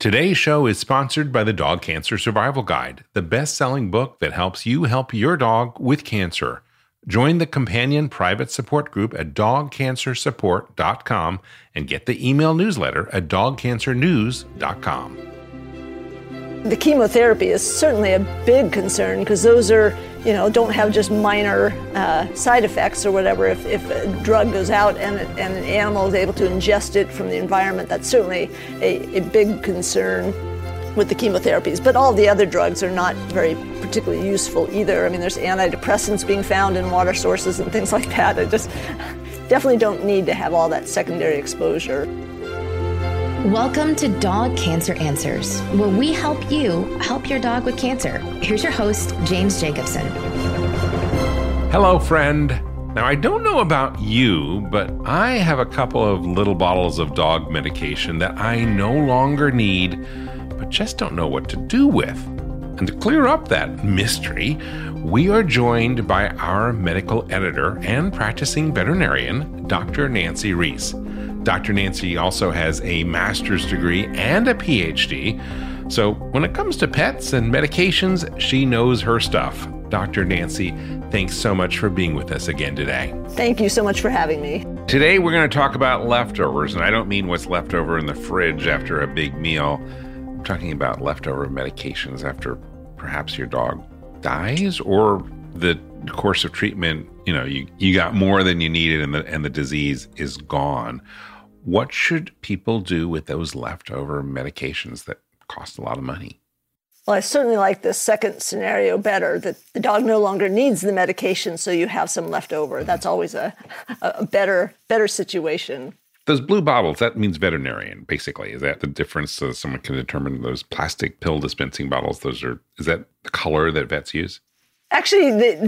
Today's show is sponsored by the Dog Cancer Survival Guide, the best selling book that helps you help your dog with cancer. Join the companion private support group at dogcancersupport.com and get the email newsletter at dogcancernews.com. The chemotherapy is certainly a big concern because those are, you know, don't have just minor uh, side effects or whatever. If, if a drug goes out and, and an animal is able to ingest it from the environment, that's certainly a, a big concern with the chemotherapies. But all the other drugs are not very particularly useful either. I mean, there's antidepressants being found in water sources and things like that. I just definitely don't need to have all that secondary exposure. Welcome to Dog Cancer Answers, where we help you help your dog with cancer. Here's your host, James Jacobson. Hello, friend. Now, I don't know about you, but I have a couple of little bottles of dog medication that I no longer need, but just don't know what to do with. And to clear up that mystery, we are joined by our medical editor and practicing veterinarian, Dr. Nancy Reese. Dr. Nancy also has a master's degree and a PhD. So when it comes to pets and medications, she knows her stuff. Dr. Nancy, thanks so much for being with us again today. Thank you so much for having me. Today, we're going to talk about leftovers, and I don't mean what's left over in the fridge after a big meal. I'm talking about leftover medications after perhaps your dog dies or the course of treatment, you know, you, you got more than you needed and the, and the disease is gone. What should people do with those leftover medications that cost a lot of money? Well, I certainly like the second scenario better that the dog no longer needs the medication, so you have some left over. Mm-hmm. That's always a, a better, better situation. Those blue bottles, that means veterinarian, basically. Is that the difference so someone can determine those plastic pill dispensing bottles? Those are, is that the color that vets use? Actually, the,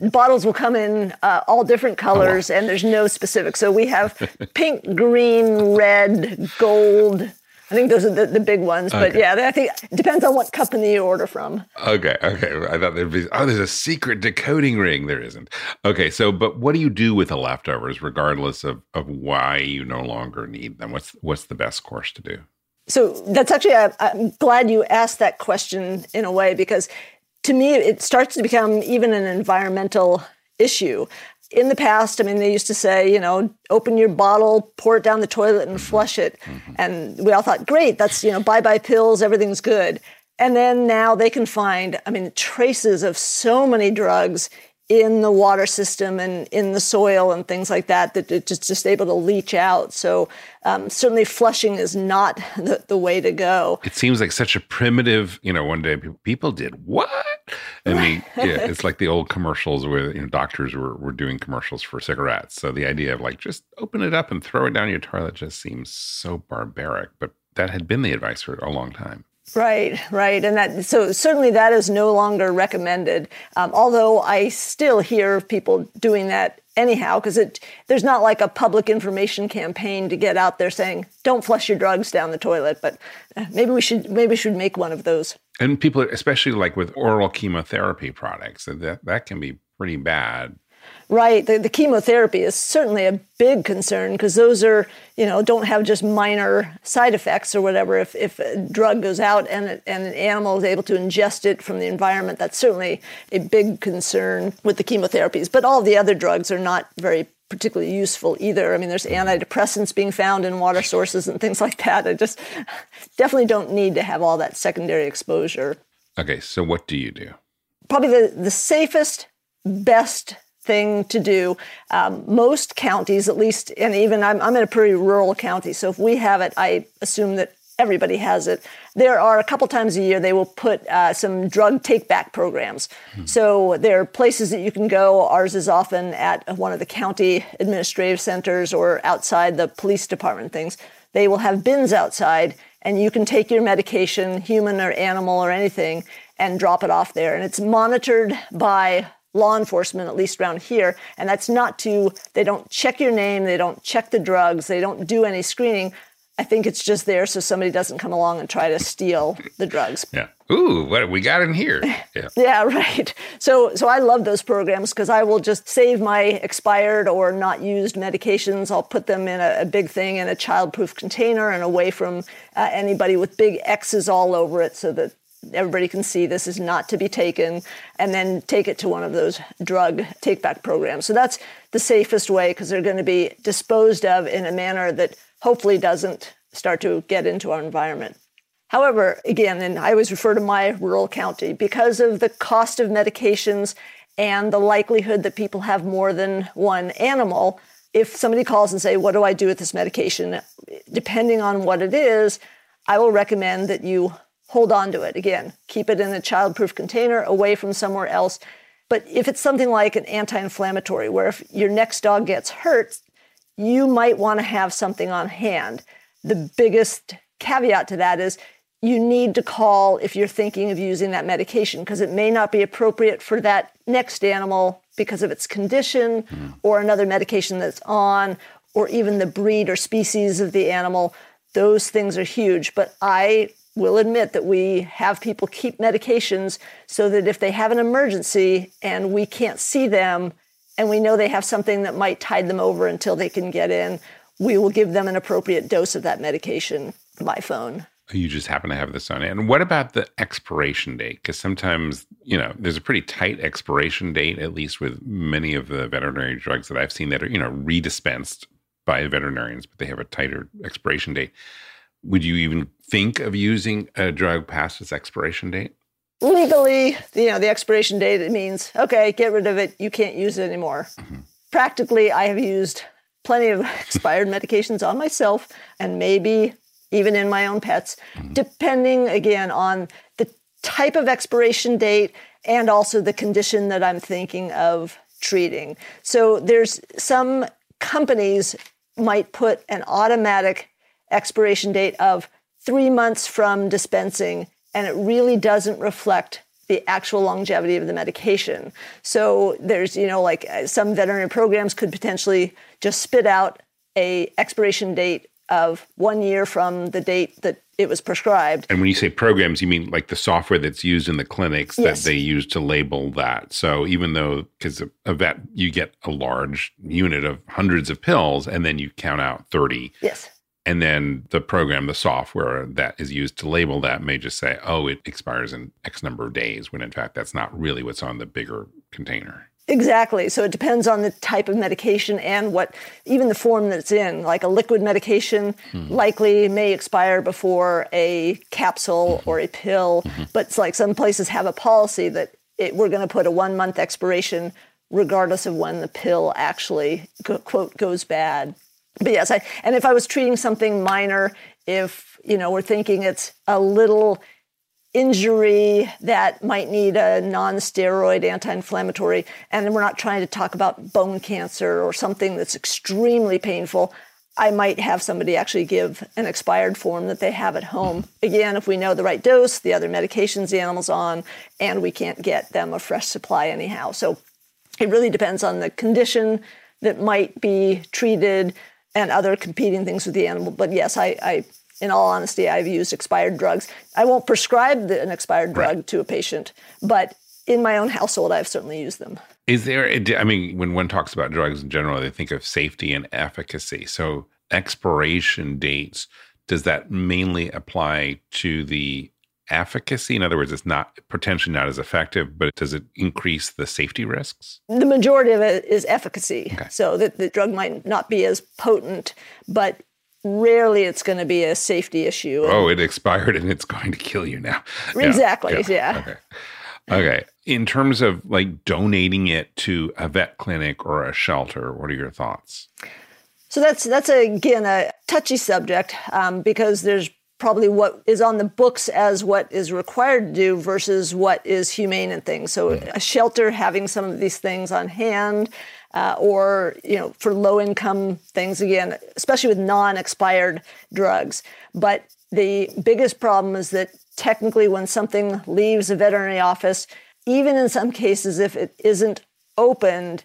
their bottles will come in uh, all different colors, oh, wow. and there's no specific. So we have pink, green, red, gold. I think those are the, the big ones. But okay. yeah, I think it depends on what company you order from. Okay, okay. I thought there'd be oh, there's a secret decoding ring. There isn't. Okay, so but what do you do with the leftovers, regardless of of why you no longer need them? What's what's the best course to do? So that's actually, I, I'm glad you asked that question in a way because to me, it starts to become even an environmental issue. In the past, I mean, they used to say, you know, open your bottle, pour it down the toilet, and flush it. Mm-hmm. And we all thought, great, that's, you know, bye bye pills, everything's good. And then now they can find, I mean, traces of so many drugs in the water system and in the soil and things like that that it's just able to leach out. So um, certainly flushing is not the, the, way to go. It seems like such a primitive, you know, one day people did what? I mean, yeah, it's like the old commercials where, you know, doctors were, were doing commercials for cigarettes. So the idea of like, just open it up and throw it down your toilet just seems so barbaric, but that had been the advice for a long time. Right, right, and that so certainly that is no longer recommended. Um, although I still hear people doing that anyhow, because it there's not like a public information campaign to get out there saying don't flush your drugs down the toilet. But uh, maybe we should maybe we should make one of those. And people, especially like with oral chemotherapy products, that that can be pretty bad Right. The, the, chemotherapy is certainly a big concern because those are, you know, don't have just minor side effects or whatever. If, if a drug goes out and, and an animal is able to ingest it from the environment, that's certainly a big concern with the chemotherapies. But all the other drugs are not very particularly useful either. I mean, there's mm-hmm. antidepressants being found in water sources and things like that. I just definitely don't need to have all that secondary exposure. Okay, so what do you do? Probably the, the safest, best thing to do. Um, most counties, at least, and even I'm, I'm in a pretty rural county, so if we have it, I assume that everybody has it. There are a couple times a year they will put uh, some drug take back programs. Hmm. So there are places that you can go. Ours is often at one of the county administrative centers or outside the police department things. They will have bins outside, and you can take your medication, human or animal or anything, and drop it off there. And it's monitored by law enforcement, at least around here. And that's not to, they don't check your name, they don't check the drugs, they don't do any screening. I think it's just there so somebody doesn't come along and try to steal the drugs. Yeah. Ooh, what we got in here? Yeah. yeah, right. So, so I love those programs because I will just save my expired or not used medications. I'll put them in a, a big thing in a childproof container and away from uh, anybody with big X's all over it, so that everybody can see this is not to be taken, and then take it to one of those drug take back programs. So that's the safest way because they're going to be disposed of in a manner that hopefully doesn't start to get into our environment. However, again, and I always refer to my rural county, because of the cost of medications and the likelihood that people have more than one animal, if somebody calls and say, "What do I do with this medication?" depending on what it is, I will recommend that you hold on to it. Again, keep it in a childproof container away from somewhere else. But if it's something like an anti-inflammatory where if your next dog gets hurt, you might want to have something on hand. The biggest caveat to that is you need to call if you're thinking of using that medication because it may not be appropriate for that next animal because of its condition mm. or another medication that's on or even the breed or species of the animal. Those things are huge. But I will admit that we have people keep medications so that if they have an emergency and we can't see them and we know they have something that might tide them over until they can get in, we will give them an appropriate dose of that medication by phone you just happen to have this on. And what about the expiration date? Because sometimes, you know, there's a pretty tight expiration date, at least with many of the veterinary drugs that I've seen that are, you know, redispensed by veterinarians, but they have a tighter expiration date. Would you even think of using a drug past its expiration date? Legally, you know, the expiration date, it means, okay, get rid of it. You can't use it anymore. Mm-hmm. Practically, I have used plenty of expired medications on myself and maybe even in my own pets, mm-hmm. depending again on the type of expiration date and also the condition that I'm thinking of treating. So there's some companies might put an automatic expiration date of three months from dispensing, and it really doesn't reflect the actual longevity of the medication. So there's, you know, like uh, some veterinary programs could potentially just spit out a expiration date of one year from the date that it was prescribed. And when you say programs, you mean like the software that's used in the clinics yes. that they use to label that. So even though, because a vet, you get a large unit of hundreds of pills and then you count out 30. Yes. And then the program, the software that is used to label that may just say, oh, it expires in X number of days, when in fact that's not really what's on the bigger container. Exactly. So it depends on the type of medication and what, even the form that it's in. Like a liquid medication mm-hmm. likely may expire before a capsule mm-hmm. or a pill, mm-hmm. but it's like some places have a policy that it, we're going to put a one month expiration regardless of when the pill actually quote goes bad. But yes, I, and if I was treating something minor, if you know we're thinking it's a little injury that might need a non-steroid anti-inflammatory and we're not trying to talk about bone cancer or something that's extremely painful i might have somebody actually give an expired form that they have at home. Again if we know the right dose the other medications the animal's on and we can't get them a fresh supply anyhow. So it really depends on the condition that might be treated and other competing things with the animal but yes i, I in all honesty, I've used expired drugs. I won't prescribe the, an expired drug right. to a patient, but in my own household, I've certainly used them. Is there, I mean, when one talks about drugs in general, they think of safety and efficacy. So, expiration dates, does that mainly apply to the efficacy? In other words, it's not potentially not as effective, but does it increase the safety risks? The majority of it is efficacy. Okay. So that the drug might not be as potent, but rarely it's going to be a safety issue. Oh, it expired and it's going to kill you now. Exactly. Yeah. yeah. Okay. Okay. In terms of like donating it to a vet clinic or a shelter, what are your thoughts? So that's that's again a touchy subject um, because there's probably what is on the books as what is required to do versus what is humane and things. So a shelter having some of these things on hand uh, or you know for low income things again, especially with non expired drugs. But the biggest problem is that technically, when something leaves a veterinary office, even in some cases, if it isn't opened,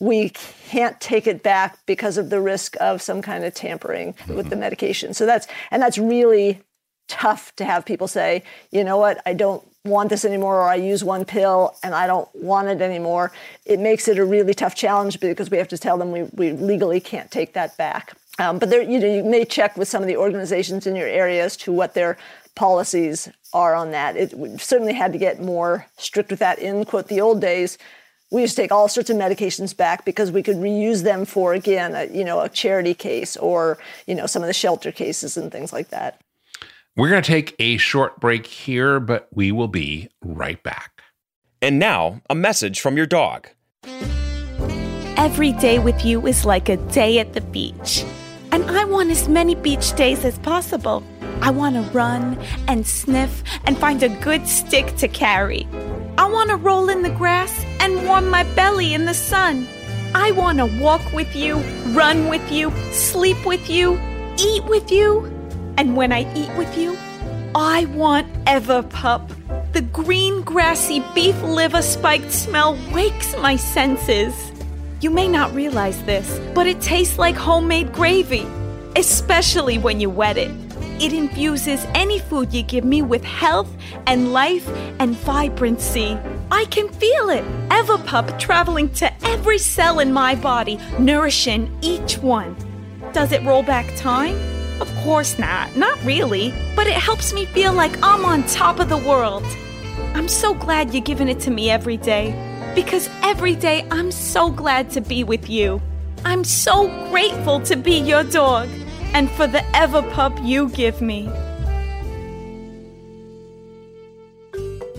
we can't take it back because of the risk of some kind of tampering mm-hmm. with the medication. So that's and that's really tough to have people say, you know what, I don't want this anymore, or I use one pill and I don't want it anymore. It makes it a really tough challenge because we have to tell them we, we legally can't take that back. Um, but there, you know, you may check with some of the organizations in your area as to what their policies are on that. It certainly had to get more strict with that in quote the old days. We used to take all sorts of medications back because we could reuse them for again, a, you know, a charity case or you know some of the shelter cases and things like that. We're going to take a short break here, but we will be right back. And now, a message from your dog. Every day with you is like a day at the beach. And I want as many beach days as possible. I want to run and sniff and find a good stick to carry. I want to roll in the grass and warm my belly in the sun. I want to walk with you, run with you, sleep with you, eat with you. And when I eat with you, I want Everpup. The green, grassy beef liver spiked smell wakes my senses. You may not realize this, but it tastes like homemade gravy, especially when you wet it. It infuses any food you give me with health and life and vibrancy. I can feel it. Everpup traveling to every cell in my body, nourishing each one. Does it roll back time? Of course not. Not really. But it helps me feel like I'm on top of the world. I'm so glad you're giving it to me every day because every day I'm so glad to be with you. I'm so grateful to be your dog and for the Everpup you give me.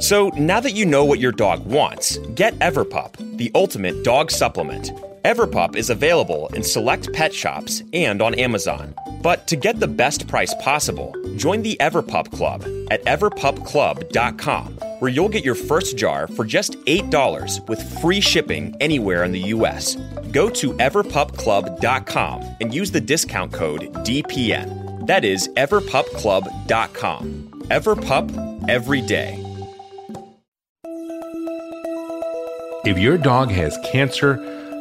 So now that you know what your dog wants, get Everpup, the ultimate dog supplement. Everpup is available in select pet shops and on Amazon. But to get the best price possible, join the Everpup Club at everpupclub.com, where you'll get your first jar for just $8 with free shipping anywhere in the US. Go to everpupclub.com and use the discount code DPN. That is everpupclub.com. Everpup every day. If your dog has cancer,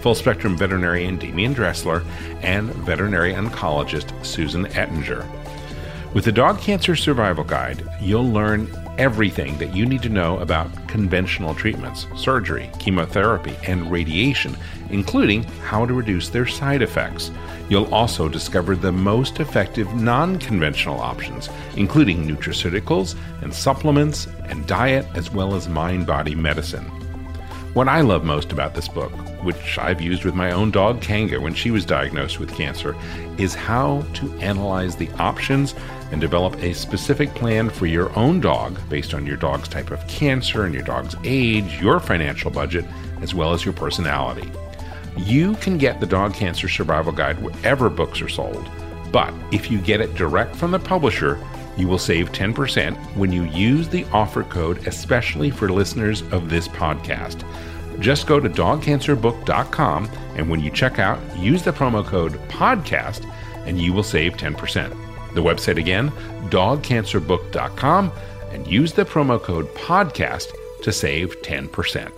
full spectrum veterinarian Demian Dressler and veterinary oncologist Susan Ettinger. With the Dog Cancer Survival Guide, you'll learn everything that you need to know about conventional treatments, surgery, chemotherapy, and radiation, including how to reduce their side effects. You'll also discover the most effective non conventional options, including nutraceuticals and supplements and diet, as well as mind body medicine. What I love most about this book, which I've used with my own dog Kanga when she was diagnosed with cancer, is how to analyze the options and develop a specific plan for your own dog based on your dog's type of cancer and your dog's age, your financial budget, as well as your personality. You can get the Dog Cancer Survival Guide wherever books are sold, but if you get it direct from the publisher, you will save 10% when you use the offer code, especially for listeners of this podcast. Just go to dogcancerbook.com and when you check out, use the promo code PODCAST and you will save 10%. The website again, dogcancerbook.com, and use the promo code PODCAST to save 10%.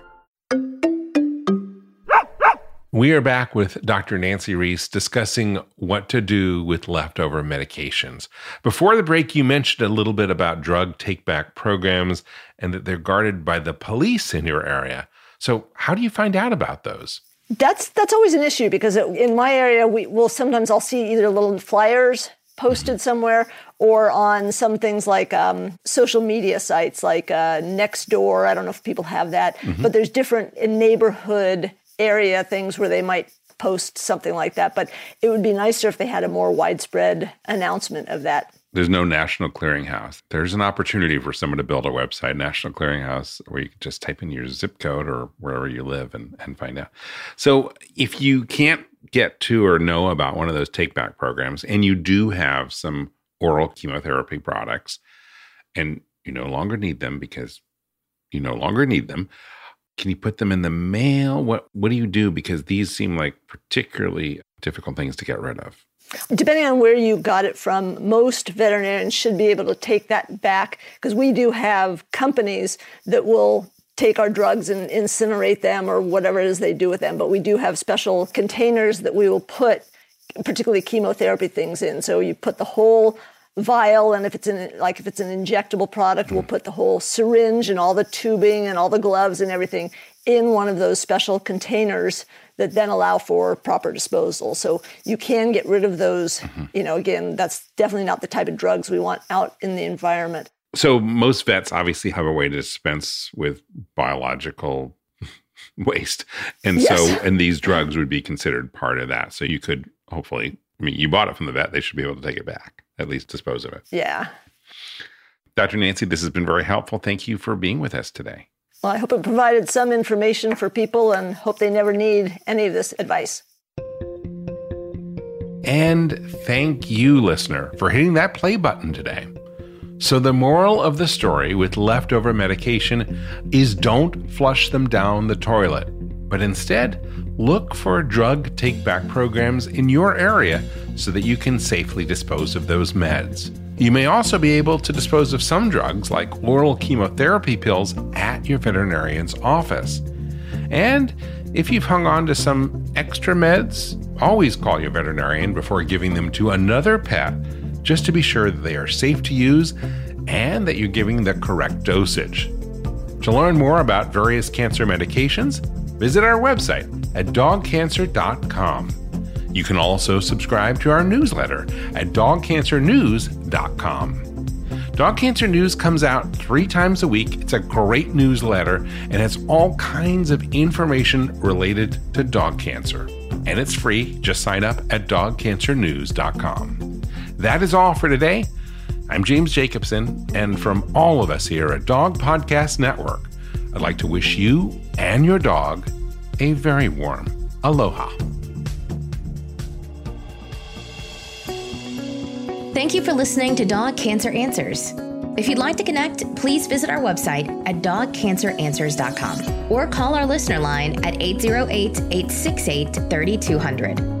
We are back with Dr. Nancy Reese discussing what to do with leftover medications. Before the break, you mentioned a little bit about drug take back programs and that they're guarded by the police in your area. So, how do you find out about those? That's that's always an issue because it, in my area, we will sometimes I'll see either little flyers posted somewhere or on some things like um, social media sites like uh, Nextdoor. I don't know if people have that, but there's different neighborhood area things where they might post something like that. But it would be nicer if they had a more widespread announcement of that. There's no national clearinghouse. There's an opportunity for someone to build a website, national clearinghouse, where you can just type in your zip code or wherever you live and, and find out. So if you can't get to or know about one of those take back programs and you do have some oral chemotherapy products and you no longer need them because you no longer need them, can you put them in the mail? What what do you do? Because these seem like particularly difficult things to get rid of. Depending on where you got it from, most veterinarians should be able to take that back because we do have companies that will take our drugs and incinerate them or whatever it is they do with them. But we do have special containers that we will put particularly chemotherapy things in. So you put the whole vial and if it's in like if it's an injectable product we'll hmm. put the whole syringe and all the tubing and all the gloves and everything in one of those special containers that then allow for proper disposal. So you can get rid of those mm-hmm. you know again that's definitely not the type of drugs we want out in the environment. So most vets obviously have a way to dispense with biological waste. And so and these drugs would be considered part of that. So you could hopefully I mean you bought it from the vet, they should be able to take it back, at least dispose of it. yeah Dr. Nancy, this has been very helpful. Thank you for being with us today. well i hope it provided some information for people and hope they never need any of this advice And thank you, listener, for hitting that play button today. So, the moral of the story with leftover medication is don't flush them down the toilet, but instead look for drug take back programs in your area so that you can safely dispose of those meds. You may also be able to dispose of some drugs like oral chemotherapy pills at your veterinarian's office. And if you've hung on to some extra meds, always call your veterinarian before giving them to another pet just to be sure that they are safe to use and that you're giving the correct dosage. To learn more about various cancer medications, visit our website at dogcancer.com. You can also subscribe to our newsletter at dogcancernews.com. Dog Cancer News comes out three times a week. It's a great newsletter and has all kinds of information related to dog cancer. And it's free. Just sign up at dogcancernews.com. That is all for today. I'm James Jacobson, and from all of us here at Dog Podcast Network, I'd like to wish you and your dog a very warm aloha. Thank you for listening to Dog Cancer Answers. If you'd like to connect, please visit our website at dogcanceranswers.com or call our listener line at 808 868 3200.